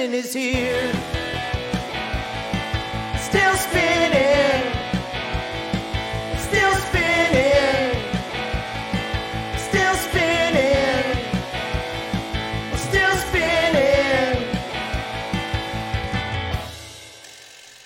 spinning is here. Still spinning. Still spinning. Still spinning. Still spinning.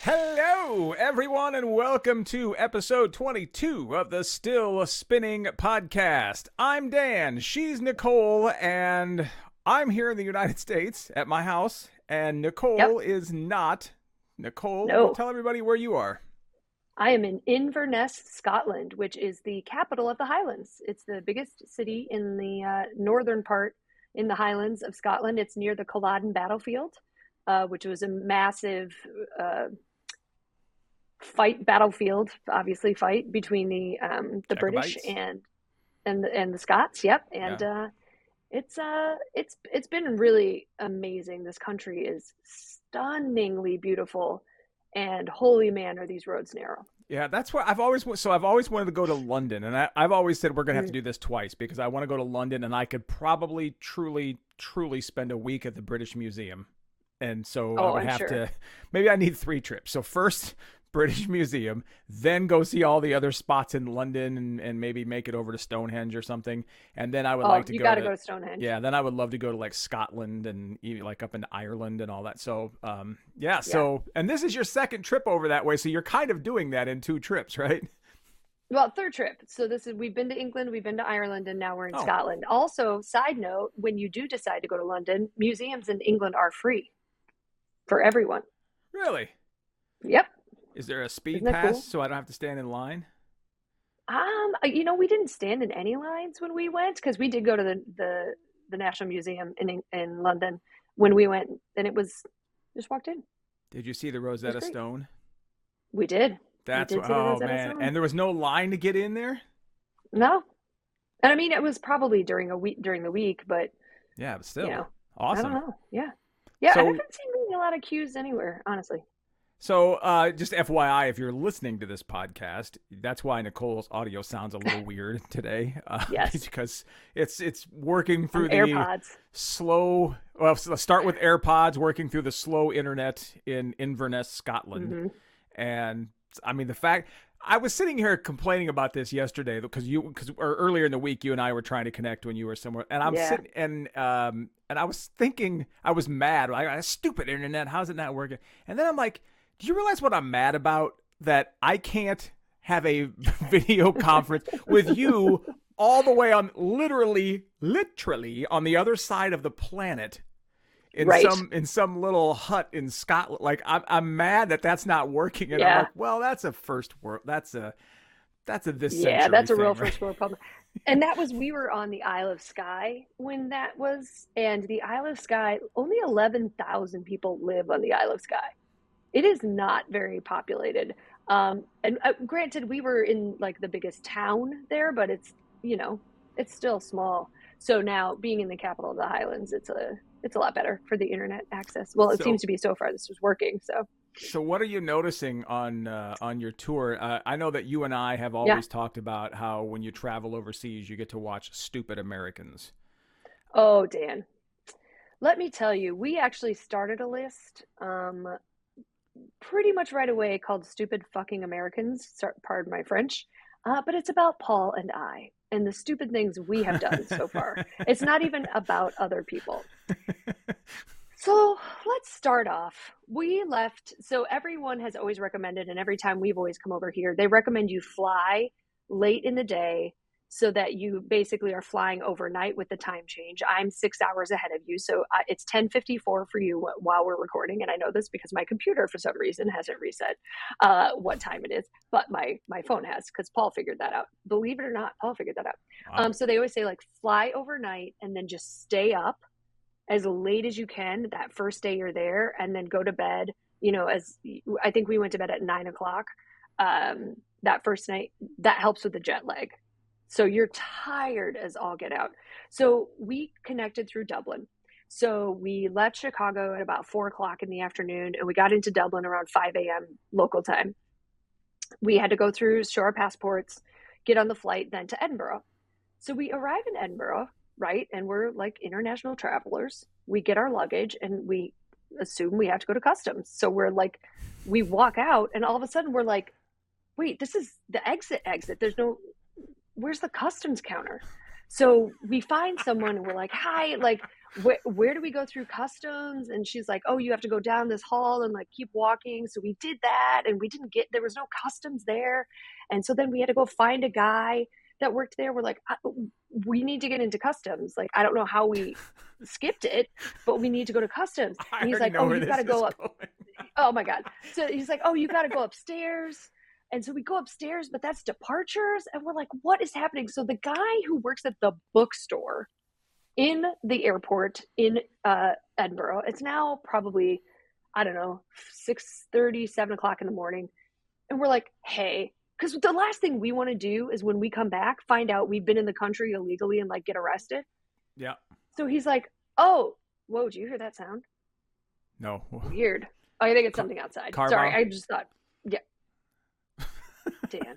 Hello, everyone, and welcome to episode 22 of the Still Spinning podcast. I'm Dan, she's Nicole, and I'm here in the United States at my house, and Nicole Yep. is not. Nicole, No. tell everybody where you are. I am in Inverness, Scotland, which is the capital of the Highlands. It's the biggest city in the uh, northern part in the Highlands of Scotland. It's near the Culloden battlefield, uh, which was a massive uh, fight battlefield, obviously fight between the um, the British and and the, and the Scots. Yep, and uh, it's uh it's it's been really amazing. This country is stunningly beautiful, and holy man, are these roads narrow. Yeah, that's where I've always wa- so I've always wanted to go to London, and I, I've always said we're gonna have to Mm. do this twice because I want to go to London, and I could probably, truly, truly spend a week at the British Museum, and so I Oh, would I'm have sure. to. Maybe I need three trips. So first British Museum, then go see all the other spots in London, and, and maybe make it over to Stonehenge or something, and then I would oh, like to you go got to go to Stonehenge. yeah, then I would love to go to like Scotland and like up in Ireland and all that. So, um, yeah. So, and this is your second trip over that way, so you're kind of doing that in two trips, right? Well, third trip. So this is we've been to England, we've been to Ireland, and now we're in Oh. Scotland. Also, side note, when you do decide to go to London, museums in England are free for everyone. Really? Yep. Is there a speed pass cool? so I don't have to stand in line? Um, uh, you know, we didn't stand in any lines when we went because we did go to the, the the National Museum in in London when we went, and it was just walked in. Did you see the Rosetta. Stone? We did. That's did what, oh man, Stone. and there was no line to get in there. No, and I mean it was probably during a week during the week, but Yeah, but still, you know, awesome. I don't know. Yeah, yeah. So- I haven't seen really a lot of queues anywhere, honestly. So, uh, just FYI, if you're listening to this podcast, that's why Nicole's audio sounds a little weird today. Uh, Yes. because it's it's working through the AirPods. slow. Well, so let's start with AirPods working through the slow internet in Inverness, Scotland, Mhm. and I mean the fact. I was sitting here complaining about this yesterday because you because or earlier in the week you and I were trying to connect when you were somewhere and I'm Yeah. sitting and um and I was thinking I was mad like stupid internet how's it not working and then I'm like do you realize what I'm mad about that I can't have a video conference with you all the way on literally literally on the other side of the planet in Right. some in some little hut in Scotland like I'm I'm mad that that's not working and I'm Yeah. like well that's a first world that's a that's a this Yeah, that's a real right? first world problem. And that was we were on the Isle of Skye when that was, and the Isle of Skye only eleven thousand people live on the Isle of Skye. It is not very populated. Um, and uh, granted, we were in like the biggest town there, but it's you know it's still small. So now being in the capital of the Highlands, it's a it's a lot better for the internet access. Well, it So- seems to be so far. This was working. So So what are you noticing on uh, on your tour? Uh, I know that you and I have always talked about how when you travel overseas, you get to watch stupid Americans. Oh, Dan. Let me tell you, we actually started a list um, pretty much right away called Stupid Fucking Americans. Pardon my French. Uh, but it's about Paul and I and the stupid things we have done so far. It's not even about other people. So let's start off. We left, so everyone has always recommended, and every time we've always come over here, they recommend you fly late in the day so that you basically are flying overnight with the time change. I'm six hours ahead of you, so I, it's 10:54 for you while we're recording, and I know this because my computer, for some reason, hasn't reset uh, what time it is, but my my phone has because Paul figured that out. Believe it or not, Paul figured that out. Wow. Um, so they always say like fly overnight and then just stay up as late as you can that first day you're there, and then go to bed. You know, as I think we went to bed at nine o'clock um, that first night. That helps with the jet lag. So you're tired as all get out. So we connected through Dublin. So we left Chicago at about four o'clock in the afternoon, and we got into Dublin around 5 a.m. local time. We had to go through, show our passports, get on the flight, then to Edinburgh. So we arrive in Edinburgh, right? And we're like international travelers. We get our luggage and we assume we have to go to customs. So we're like, we walk out, and all of a sudden we're like, wait, this is the exit exit. There's no, where's the customs counter? So we find someone and we're like, hi, like, where, where do we go through customs? And she's like, oh, you have to go down this hall and like keep walking. So we did that and we didn't get, there was no customs there. And so then we had to go find a guy that worked there. We're like, we need to get into customs. Like, I don't know how we skipped it, but we need to go to customs. And he's like, oh, you got to go up. Going. Oh my God. So he's like, oh, you got to go upstairs. And so we go upstairs, but that's departures. And we're like, what is happening? So the guy who works at the bookstore in the airport in uh, Edinburgh. It's now probably, I don't know, 6 30, 7 o'clock in the morning. And we're like, hey, because the last thing we want to do is when we come back, find out we've been in the country illegally and like get arrested. Yeah. So he's like, oh, whoa, did you hear that sound? No. Weird. Oh, I think it's something outside. Car Sorry, bomb? I just thought, yeah. Dan.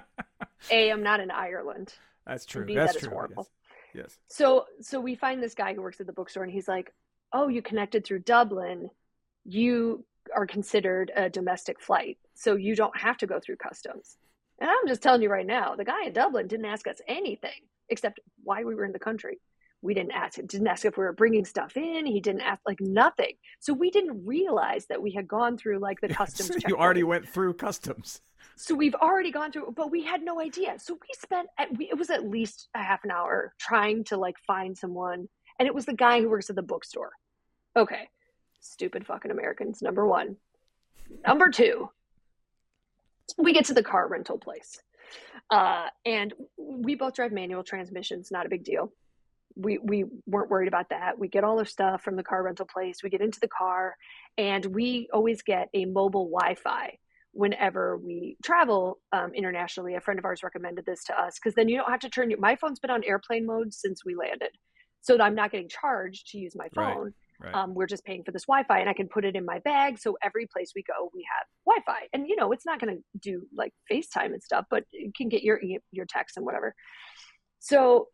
A, I'm not in Ireland. That's true. B, That's that is true. horrible. Yes. yes. So so we find this guy who works at the bookstore and he's like, "Oh, you connected through Dublin. You are considered a domestic flight. So you don't have to go through customs." And I'm just telling you right now, the guy in Dublin didn't ask us anything except why we were in the country. We didn't ask didn't ask if we were bringing stuff in. He didn't ask like nothing. So we didn't realize that we had gone through like the customs. so you already went through customs. So we've already gone through, but we had no idea. So we spent, at, we, it was at least a half an hour trying to like find someone. And it was the guy who works at the bookstore. Okay. Stupid fucking Americans, number one. Number two, we get to the car rental place. Uh, and we both drive manual transmissions, not a big deal. We, we weren't worried about that. We get all our stuff from the car rental place. We get into the car and we always get a mobile Wi Fi whenever we travel um, internationally. A friend of ours recommended this to us because then you don't have to turn your. My phone's been on airplane mode since we landed, so I'm not getting charged to use my phone. Right. Um, we're just paying for this Wi-Fi, and I can put it in my bag. So every place we go, we have Wi-Fi, and you know it's not going to do like FaceTime and stuff, but it can get your your text and whatever. So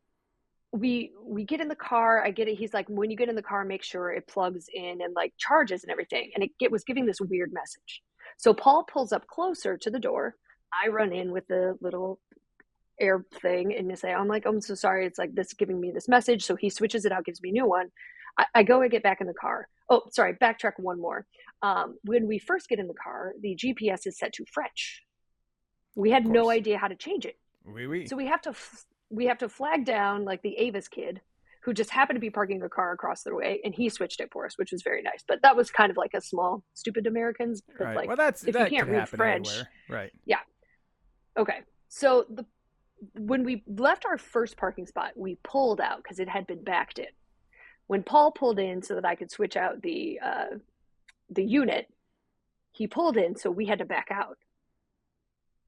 we we get in the car i get it he's like when you get in the car make sure it plugs in and like charges and everything and it, it was giving this weird message so Paul pulls up closer to the door. I run in with the little air thing and say, I'm like, I'm so sorry. It's like this giving me this message. So he switches it out, gives me a new one. I, I go and get back in the car. Oh, sorry, backtrack one more. Um, when we first get in the car, the GPS is set to French. We had no idea how to change it. Oui, oui. So we have to we have to flag down like the Avis kid who just happened to be parking a car across the way and he switched it for us, which was very nice. But that was kind of like a small stupid Americans. Right. Like, well, that's if that you can't read French, anywhere. Right. Yeah. Okay. So the when we left our first parking spot, we pulled out because it had been backed in. When Paul pulled in so that I could switch out the uh, the unit, he pulled in, so we had to back out.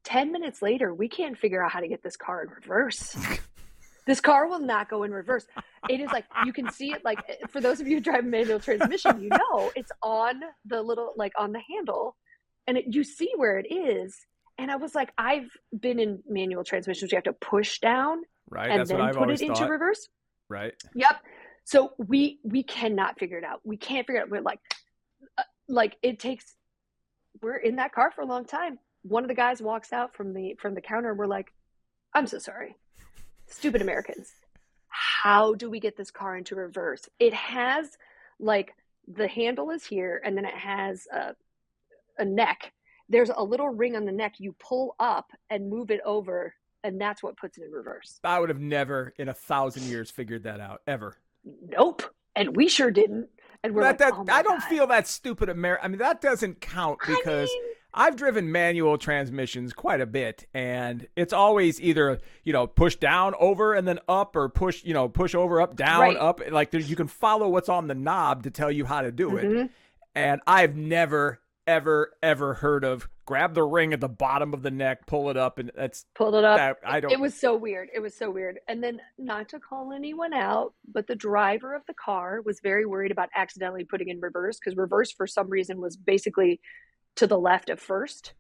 Ten minutes later, we can't figure out how to get this car in reverse. This car will not go in reverse. It is like you can see it like for those of you who drive manual transmission, you know it's on the little like on the handle and it, you see where it is. And I was like, I've been in manual transmissions. You have to push down Right. and then put it into thought. reverse. Right. Yep. So we we cannot figure it out. We can't figure it out. We're like, uh, like it takes. We're in that car for a long time. One of the guys walks out from the from the counter. and We're like, I'm so sorry, stupid Americans. How do we get this car into reverse? It has like the handle is here, and then it has a a neck. There's a little ring on the neck. You pull up and move it over, and that's what puts it in reverse. I would have never in a thousand years figured that out ever. Nope. And we sure didn't. And we're that, like, that, oh I don't God. feel that stupid America. I mean, that doesn't count I because mean- I've driven manual transmissions quite a bit, and it's always either you know push down, over, and then up, or push you know push over, up, down, Right. up. Like you can follow what's on the knob to tell you how to do it. Mhm. And I've never, ever, ever heard of grab the ring at the bottom of the neck, pull it up, and that's pulled it up. that. I don't. It was so weird. It was so weird. And then, not to call anyone out, but the driver of the car was very worried about accidentally putting in reverse because reverse, for some reason, was basically to the left of first.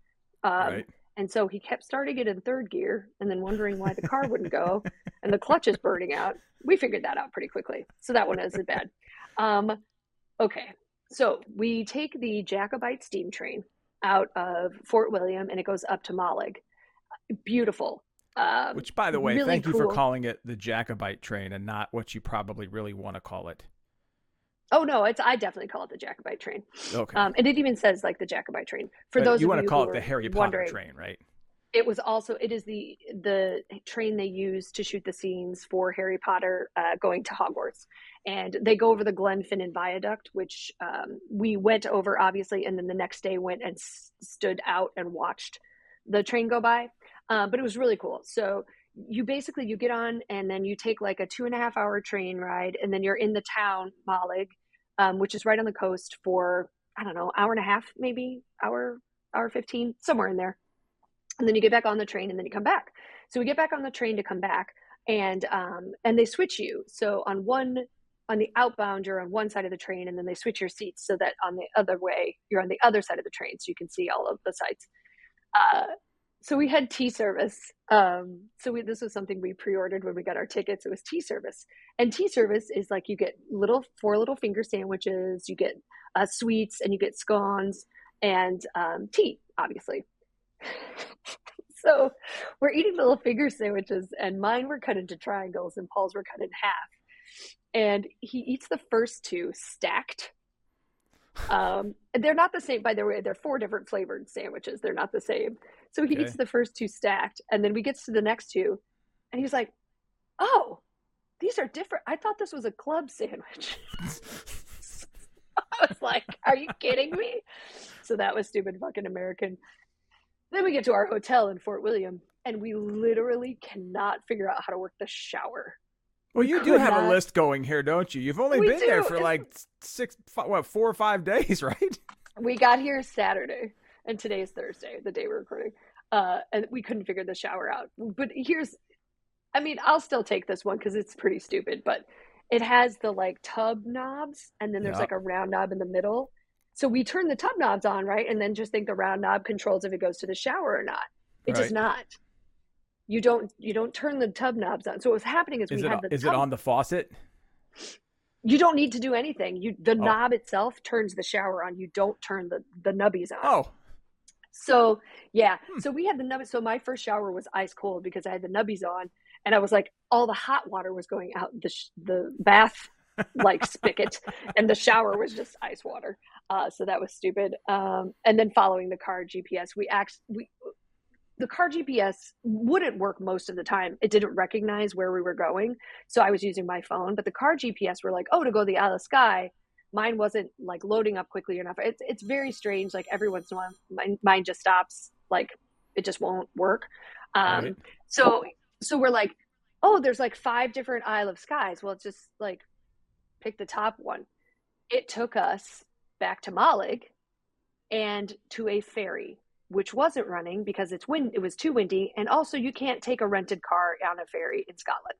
Um, right. And so he kept starting it in third gear and then wondering why the car wouldn't go and the clutch is burning out. we figured that out pretty quickly. So that one isn't bad. Um, okay, so we take the Jacobite steam train out of Fort William and it goes up to Mallaig. Beautiful. Um, Which, by the way, really thank you for calling it the Jacobite train and not what you probably really want to call it. Oh no, it's I definitely call it the Jacobite train. Okay. Um, and it even says like the Jacobite train. For But those you want to call it the Harry Potter train, right? it was also it is the the train they use to shoot the scenes for Harry Potter uh, going to Hogwarts, and they go over the Glenfinnan Viaduct, which um, we went over obviously, and then the next day went and s- stood out and watched the train go by. Uh, but it was really cool. So you basically you get on and then you take like a two and a half hour train ride, and then you're in the town Mallaig, um, which is right on the coast for I don't know hour and a half maybe hour hour fifteen somewhere in there. And then you get back on the train and then you come back. So we get back on the train to come back and um and they switch you. So on one on the outbound you're on one side of the train and then they switch your seats so that on the other way you're on the other side of the train so you can see all of the sights. Uh so we had tea service um so we, this was something we pre-ordered when we got our tickets it was tea service and tea service is like you get little four little finger sandwiches you get uh, sweets and you get scones and um, tea obviously so we're eating little finger sandwiches, and mine were cut into triangles, and Paul's were cut in half. And he eats the first two stacked. Um, and they're not the same, by the way. They're four different flavored sandwiches. They're not the same. So he Okay. eats the first two stacked, and then we get to the next two, and he's like, "Oh, these are different. I thought this was a club sandwich." I was like, "Are you kidding me?" So that was stupid fucking American. Then we get to our hotel in Fort William, and we literally cannot figure out how to work the shower. Well, you do have a list going here, don't you? You've only We been there do. for like six, fi- what, four or five days, right? We got here Saturday, and today is Thursday, the day we're recording. Uh, and we couldn't figure the shower out. But here's, I mean, I'll still take this one because it's pretty stupid, but it has the like tub knobs, and then there's Yeah. like a round knob in the middle. So we turn the tub knobs on, right? And then just think the round knob controls if it goes to the shower or not. It does not. You don't you don't turn the tub knobs on. So what was happening is, Is we it had the is tub it on the faucet? you don't need to do anything. You the Oh. knob itself turns the shower on. You don't turn the the nubbies on. Oh, So yeah, Hmm. so we had the nubbies. So my first shower was ice cold because I had the nubbies on, and I was like, all the hot water was going out the sh- the bath like spigot, and the shower was just ice water. Uh, so that was stupid. Um, and then following the car GPS, we act we the car GPS wouldn't work most of the time. It didn't recognize where we were going, so I was using my phone. But the car GPS were like, oh, to go to the Isle of Skye. Mine wasn't like loading up quickly enough. It's it's very strange. Like every once in a while, mine, mine just stops. Like it just won't work. Um, Right. So so we're like, oh, there's like five different Isle of Skies. Well, it's just like pick the top one. It took us back to Mallaig and to a ferry, which wasn't running because it's wind. It was too windy, and also you can't take a rented car on a ferry in Scotland.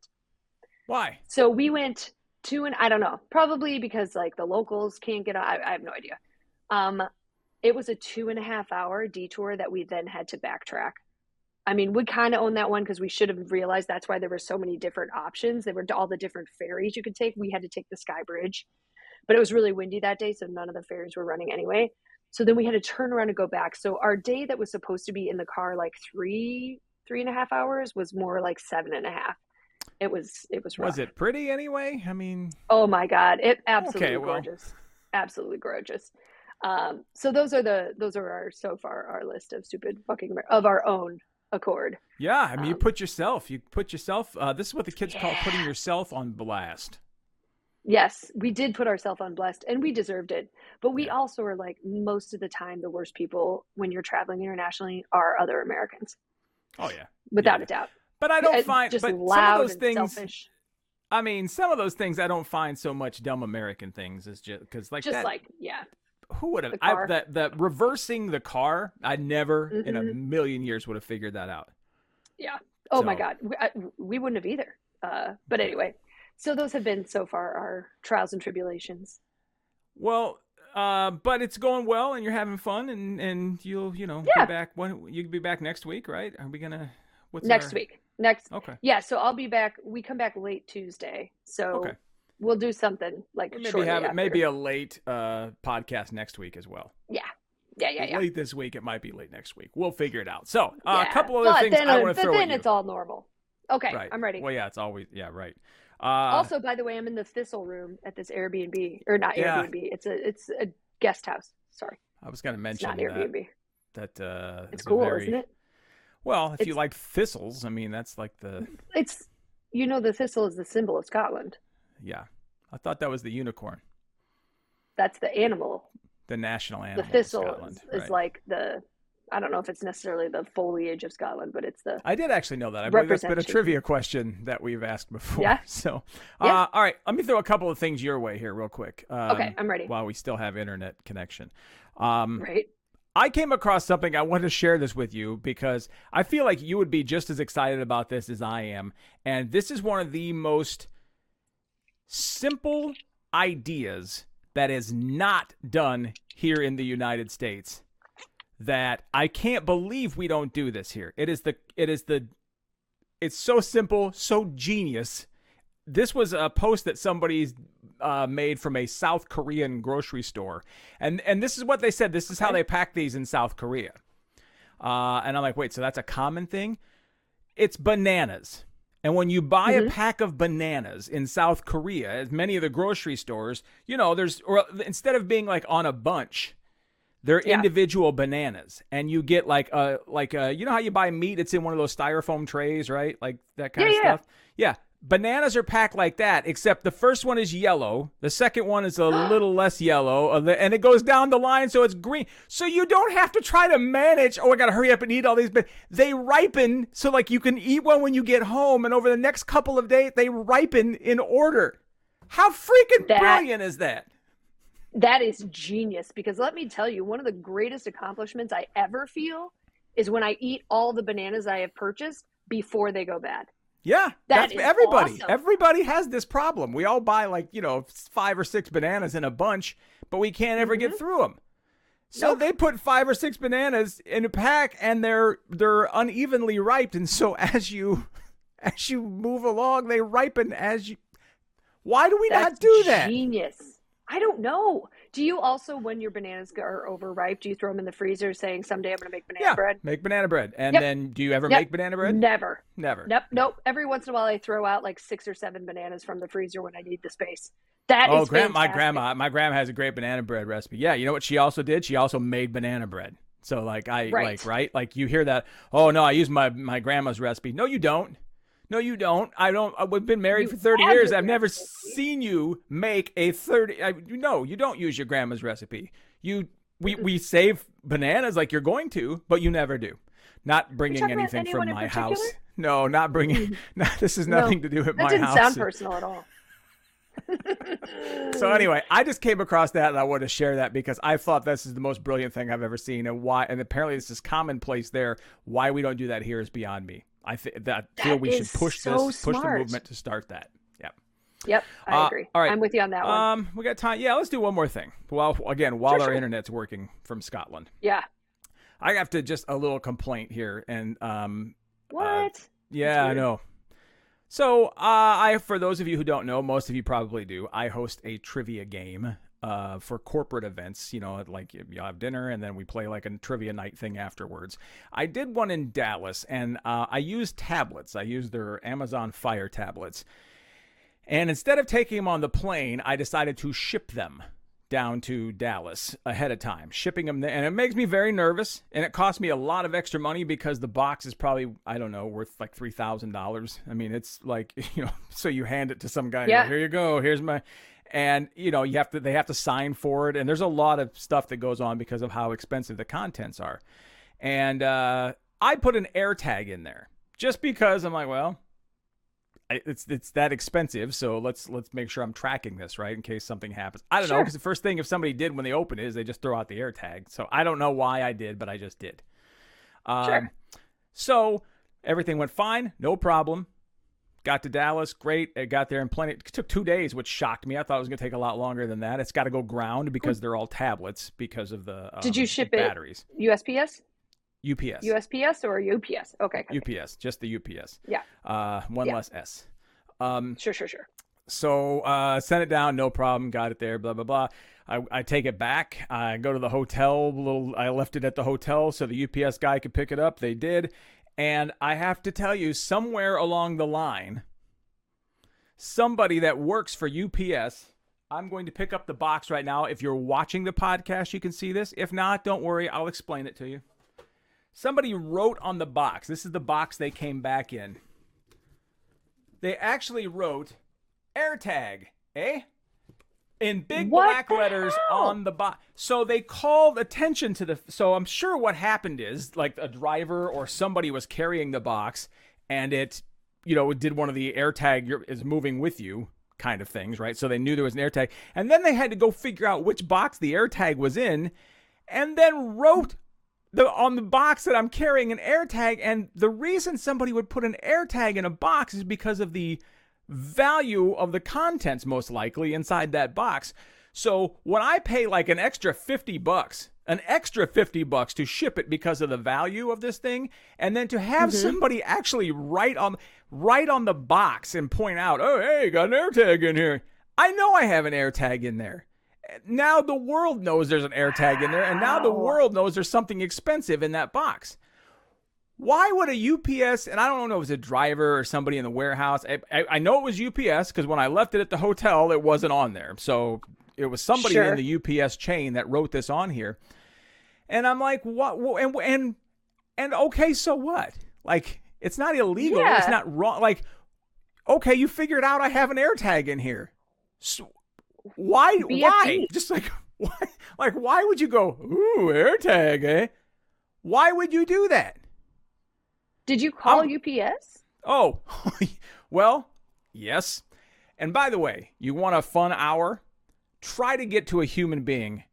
why? So we went to an I don't know, probably because like the locals can't get on. I, I have no idea. Um, it was a two and a half hour detour that we then had to backtrack. I mean, we kind of own that one because we should have realized that's why there were so many different options. There were all the different ferries you could take. We had to take the Skye Bridge, but it was really windy that day, so none of the ferries were running anyway. So then we had to turn around and go back. So our day that was supposed to be in the car like three, three and a half hours was more like seven and a half. It was it was rough. Was it pretty anyway? I mean, Oh my god, it absolutely Okay, well. gorgeous, absolutely gorgeous. Um, so those are the those are our so far our list of stupid fucking of our own accord. yeah. I mean, you Um, put yourself. You put yourself. Uh, this is what the kids call putting yourself on blast. Yes, we did put ourselves on blessed, and we deserved it. But we Yeah. also are like most of the time the worst people when you're traveling internationally are other Americans, Oh yeah. without Yeah. a doubt. But I don't find. just but some loud of those and things. selfish. I mean, some of those things I don't find so much dumb American things is just because like Just that. like yeah, who would have I, that that reversing the car? I never in a Mhm. million years would have figured that out. Yeah. Oh my God. We, I, we wouldn't have either. Uh, but anyway, so those have been so far our trials and tribulations. Well, uh, but it's going well, and you're having fun, and and you'll you know Yeah. be back when you will be back next week, right? Are we gonna what's Next our- week. next. Okay. Yeah, so I'll be back. We come back late Tuesday, so Okay. we'll do something like Maybe have after. maybe a late uh, podcast next week as well. yeah, yeah, yeah, yeah. Late this week, it might be late next week. We'll figure it out. So, uh, Yeah, a couple other but things then, I uh, want to but then it's all normal. Okay, right. I'm ready. Well, yeah, it's always yeah, right. Uh, also, by the way, I'm in the Thistle room at this Airbnb or not Yeah. Airbnb. It's a it's a guest house. Sorry, I was going to it's mention not that. Airbnb. That uh, It's cool, very- isn't it? Well, if you like thistles, I mean, that's like the It's you know the thistle is the symbol of Scotland. yeah. I thought that was the unicorn, That's the animal. the national The animal. of thistle Scotland. is, is like the I don't know if it's necessarily the foliage of Scotland, but it's the I did actually know that. I believe that's been a trivia question that we've asked before. Yeah. So, Yeah. Uh, all right, let me throw a couple of things your way here, real quick. Um, Okay, I'm ready. While we still have internet connection, um, right. I came across something. I wanted to share this with you because I feel like you would be just as excited about this as I am. And this is one of the most simple ideas that is not done here in the United States. That I can't believe we don't do this here. It is the it is the it's so simple, so genius. This was a post that somebody uh, made from a South Korean grocery store, and and this is what they said. This is how they pack these in South Korea. Uh, and I'm like, wait, so that's a common thing? It's bananas. And when you buy a Mhm. pack of bananas in South Korea, as many of the grocery stores, you know, there's or instead of being like on a bunch, they're Yeah. individual bananas, and you get like a like a you know how you buy meat? It's in one of those styrofoam trays, right? Like that kind Yeah, of yeah. stuff. Yeah, bananas are packed like that, except the first one is yellow, the second one is a little less yellow, uh, and it goes down the line so it's green. So you don't have to try to manage. Oh, I gotta hurry up and eat all these. But they ripen so like you can eat one when you get home, and over the next couple of days they ripen in order. How freaking That- brilliant is that? That is genius because let me tell you, one of the greatest accomplishments I ever feel is when I eat all the bananas I have purchased before they go bad. Yeah, That that's everybody. awesome. Everybody has this problem. We all buy like you know five or six bananas in a bunch, but we can't ever get through them. So Mm-hmm. Nope. they put five or six bananas in a pack, and they're they're unevenly ripe, and so as you as you move along, they ripen as you. Why do we That's not do that? Genius. I don't know. Do you also, when your bananas are overripe, do you throw them in the freezer saying someday I'm going to make banana yeah, bread? make banana bread, and Yep. then do you ever Yep. make banana bread? Never. Never. Nope. Nope. Every once in a while, I throw out like six or seven bananas from the freezer when I need the space. That oh, is Oh, grand, my grandma, my grandma has a great banana bread recipe. Yeah, you know what she also did? She also made banana bread. So like I Right. like right like you hear that? Oh no, I use my my grandma's recipe. No, you don't. No, you don't. I don't. Uh, we've been married You for thirty years. I've never recipe. seen you make a thirty. I, you you don't use your grandma's recipe. You we we save bananas like you're going to, but you never do. Not bringing anything from my house. No, not bringing. no, this No, nothing to do with That my didn't sound personal at all. So anyway, I just came across that and I wanted to share that because I thought this is the most brilliant thing I've ever seen, and why. And apparently, this is commonplace there. Why we don't do that here is beyond me. I think that I feel we should push so this, push the movement to start that. Yep. Yep, I Uh, agree. all right. I'm with you on that one. Um, we got time. Yeah, let's do one more thing. Well, again, while Sure, our sure. internet's working from Scotland, yeah. I have to just a little complaint here, and um, What? yeah, I know. So, uh, I for those of you who don't know, most of you probably do. I host a trivia game uh, for corporate events. You know, like you have dinner and then we play like a trivia night thing afterwards. I did one in Dallas, and uh, I used tablets. I used their Amazon Fire tablets, and instead of taking them on the plane, I decided to ship them down to Dallas ahead of time, shipping them there. And it makes me very nervous. And it cost me a lot of extra money because the box is probably, I don't know, worth like $3,000. I mean, it's like, you know, so you hand it to some guy, Yeah. here you go, here's my. And you know you have to they have to sign for it, and there's a lot of stuff that goes on because of how expensive the contents are. And uh, I put an air tag in there just because I'm like, well, it's it's that expensive, so let's let's make sure I'm tracking this right in case something happens. I don't know because the first thing if somebody did when they open it is they just throw out the air tag. So I don't know why I did, but I just did. Um, Sure. So everything went fine, no problem. Got to Dallas, great. It got there in plenty. It took two days, which shocked me. I thought it was going to take a lot longer than that. It's got to go ground because they're all tablets because of the um, Did you ship the it- batteries. USPS? UPS. USPS or UPS? Okay. okay. UPS, just the UPS. Yeah. Uh, one Yeah. less S. Um, Sure, sure, sure. so uh, sent it down, no problem. Got it there. Blah blah blah. I, I take it back. I go to the hotel. Little, I left it at the hotel so the UPS guy could pick it up. They did, and I have to tell you, somewhere along the line, somebody that works for UPS. I'm going to pick up the box right now. If you're watching the podcast, you can see this. If not, don't worry. I'll explain it to you. Somebody wrote on the box. This is the box they came back in. They actually wrote AirTag, eh? In big What black letters hell? on the box. So they called attention to the. So I'm sure what happened is like a driver or somebody was carrying the box and it, you know, did one of the AirTag you're- is moving with you kind of things, right? So they knew there was an AirTag. And then they had to go figure out which box the AirTag was in and then wrote the on the box that I'm carrying an AirTag. And the reason somebody would put an AirTag in a box is because of the value of the contents, most likely inside that box. So when I pay like an extra 50 bucks, an extra 50 bucks to ship it because of the value of this thing, and then to have mm-hmm. somebody actually write on write on the box and point out, oh hey, you got an AirTag in here. I know I have an AirTag in there now the world knows there's an AirTag in there, and now the world knows there's something expensive in that box. Why would a UPS, and I don't know if it was a driver or somebody in the warehouse. I, I, I know it was UPS because when I left it at the hotel, it wasn't on there. So it was somebody Sure. in the UPS chain that wrote this on here. And I'm like, what? And, and, and okay, so what? Like, it's not illegal. It's not wrong. Like, okay, you figured out I have an AirTag in here. So why? BFG. Why? Just like why? Like why would you go? Ooh, AirTag, eh? Why would you do that? Did you call I'm- UPS? Oh, well, yes. And by the way, you want a fun hour? Try to get to a human being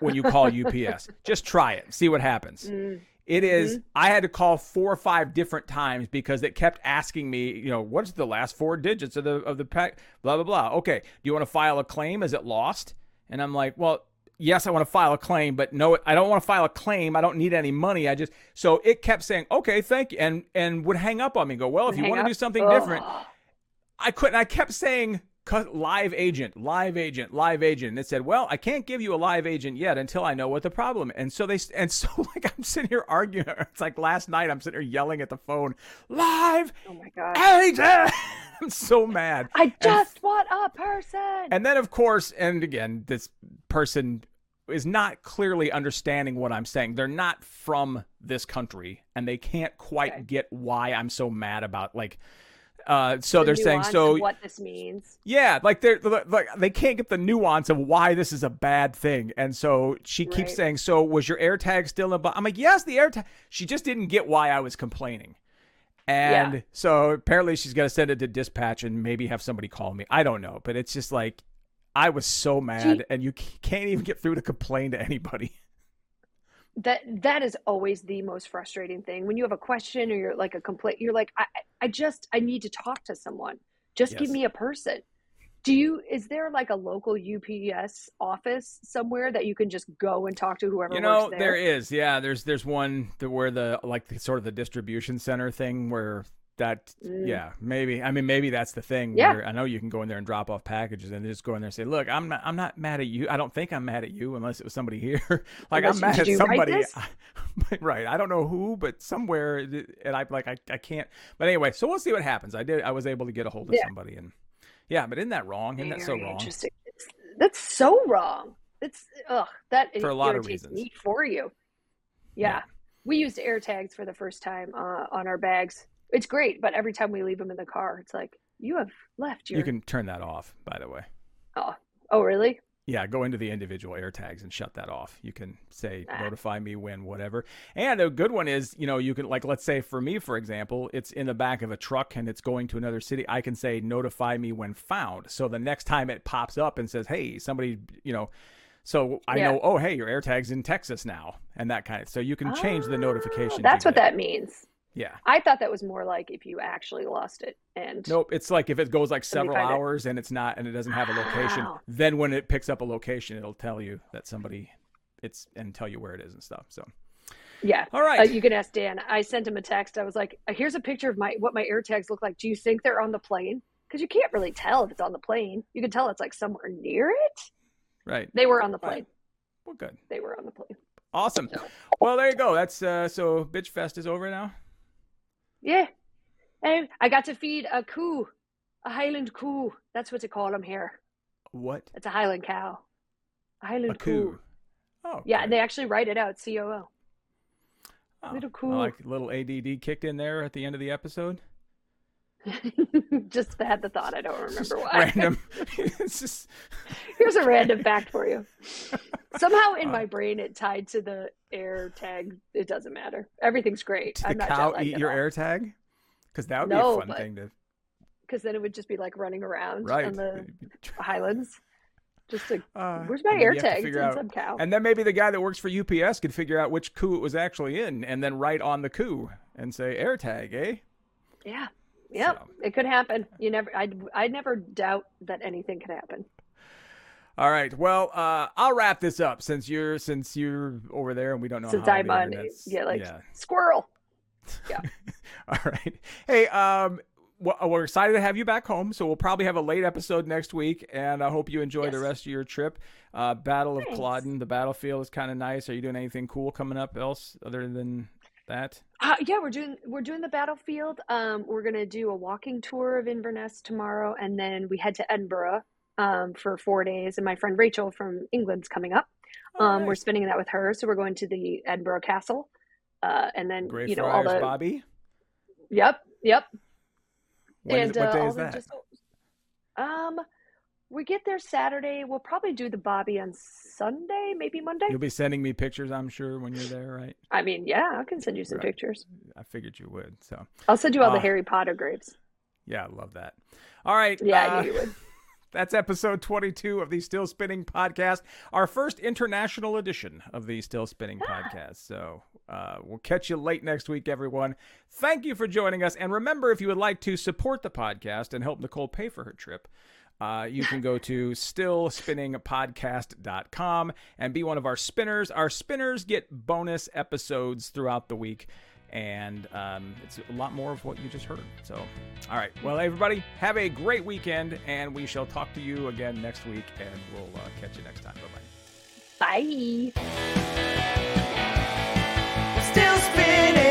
when you call UPS. Just try it. See what happens. Mm, It is- I had to call four or five different times because it kept asking me, you know, what's the last four digits of the of the pack? Blah blah blah. Okay, do you want to file a claim? Is it lost? And I'm like, well, yes, I want to file a claim, but no, I don't want to file a claim. I don't need any money. I just so it kept saying, okay, thank you, and and would hang up on me. and Go well, if you want to do something Ugh. different, I couldn't. I kept saying live agent, live agent, live agent. And it said, well, I can't give you a live agent yet until I know what the problem. Is. And so they and so like I'm sitting here arguing. It's like last night I'm sitting here yelling at the phone, live Oh my god. agent. I'm so mad. I just want a person. And then of course, and again, this person is not clearly understanding what I'm saying. They're not from this country, and they can't quite Okay. get why I'm so mad about like. Uh, so The they're saying so what this means. yeah, like they're like they can't get the nuance of why this is a bad thing, and so she keeps saying, "So was your AirTag still in?" But I'm like, "Yes, the AirTag." She just didn't get why I was complaining, and Yeah. so apparently she's gonna send it to dispatch and maybe have somebody call me. I don't know, but it's just like I was so mad, and you can't even get through to complain to anybody. That that is always the most frustrating thing. When you have a question or you're like a complaint, you're like, I, I- just I need to talk to someone. Just give me a person. Do you is there like a local UPS office somewhere that you can just go and talk to whoever You know, there? there is. Yeah, there's there's one where the like the, sort of the distribution center thing where that Mm. yeah maybe I mean maybe that's the thing. Yeah. Where I know you can go in there and drop off packages and just go in there and say, look, I'm not I'm not mad at you. I don't think I'm mad at you unless it was somebody here. like Unless I'm mad at somebody. this? right. I don't know who, but somewhere and I like I, I can't. But anyway, so we'll see what happens. I did I was able to get a hold of Yeah. somebody and yeah, but isn't that wrong? Isn't that so wrong? Interesting. It's, that's so wrong. It's ugh. That For a lot of reasons. me for you. Yeah. Yeah. we used air tags for the first time uh, on our bags. It's great, but every time we leave them in the car, it's like you have left your. You can turn that off, by the way. Oh, oh, really? Yeah, go into the individual air tags and shut that off. You can say Ah. notify me when whatever. And a good one is, you know, you can like let's say for me for example, it's in the back of a truck and it's going to another city. I can say notify me when found. So the next time it pops up and says, "Hey, somebody, you know, so I Yeah. know, oh, hey, your air tag's in Texas now." And that kind of. So you can change the Ah, notification. That's what that means. Yeah. I thought that was more like if you actually lost it and Nope, it's like if it goes like several find it. hours and it's not and it doesn't have a location, Wow. then when it picks up a location, it'll tell you that somebody it's and tell you where it is and stuff. So Yeah. All right. Uh, you can ask Dan. I sent him a text. I was like, "Uh, "Here's a picture of my what my air tags look like. Do you think they're on the plane? Because you can't really tell if it's on the plane. You can tell it's like somewhere near it. right. They were on the Right. plane. Well, good. They were on the plane. Awesome. So. Well, there you go. That's uh, so Bitch Fest is over now. Yeah. And I got to feed a coo, a Highland coo. That's what they call them here. What? It's a Highland cow. A Highland A coo. Oh. Yeah, okay. they actually write it out. C O O. Oh, little I like little ADD kicked in there at the end of the episode. just had the thought. I don't remember why. Random. just Here's a random fact for you. Somehow in Uh, my brain it tied to the air tag. It doesn't matter. Everything's great. did the I'm not cow eat your all. air tag? Because that would be a fun but- thing to because then it would just be like running around right. on the highlands. Just like, Uh, where's my air to tag? It's in out- some cow. And then maybe the guy that works for UPS could figure out which coo it was actually in, and then write on the coo and say air tag, eh? yeah. Yep. So- It could happen. You never. I. I never doubt that anything could happen. All right. Well, uh, I'll wrap this up since you're since you're over there and we don't know Since how I'm on. Yeah, like yeah. squirrel. Yeah. All right. Hey, um, we're excited to have you back home. So we'll probably have a late episode next week, and I hope you enjoy the rest of your trip. Uh, Battle of Thanks. Culloden, the battlefield is kind of nice. Are you doing anything cool coming up else other than that? Uh, yeah, we're doing we're doing the battlefield. Um, we're gonna do a walking tour of Inverness tomorrow, and then we head to Edinburgh um, for four days. And my friend Rachel from England's coming up. Oh, Um, We're spending that with her, so we're going to the Edinburgh Castle, uh, and then you know all the Bobby. yep, yep, When and what uh, day is that? just um, we get there Saturday. We'll probably do the Bobby on Sunday, maybe Monday. You'll be sending me pictures, I'm sure, when you're there, right? I mean, yeah, I can send you some Right. pictures. I figured you would. So, I'll send you all the Uh, Harry Potter graves. yeah, I love that. All right. Yeah, uh, I knew you would. That's episode 22 of the Still Spinning podcast, our first international edition of the Still Spinning podcast. So uh, we'll catch you late next week, everyone. Thank you for joining us. And remember, if you would like to support the podcast and help Nicole pay for her trip, uh, you can go to stillspinningpodcast.com and be one of our spinners. Our spinners get bonus episodes throughout the week, and um, it's a lot more of what you just heard. So, all right. Well, everybody, have a great weekend, and we shall talk to you again next week, and we'll uh, catch you next time. Bye-bye. Bye. Still spinning.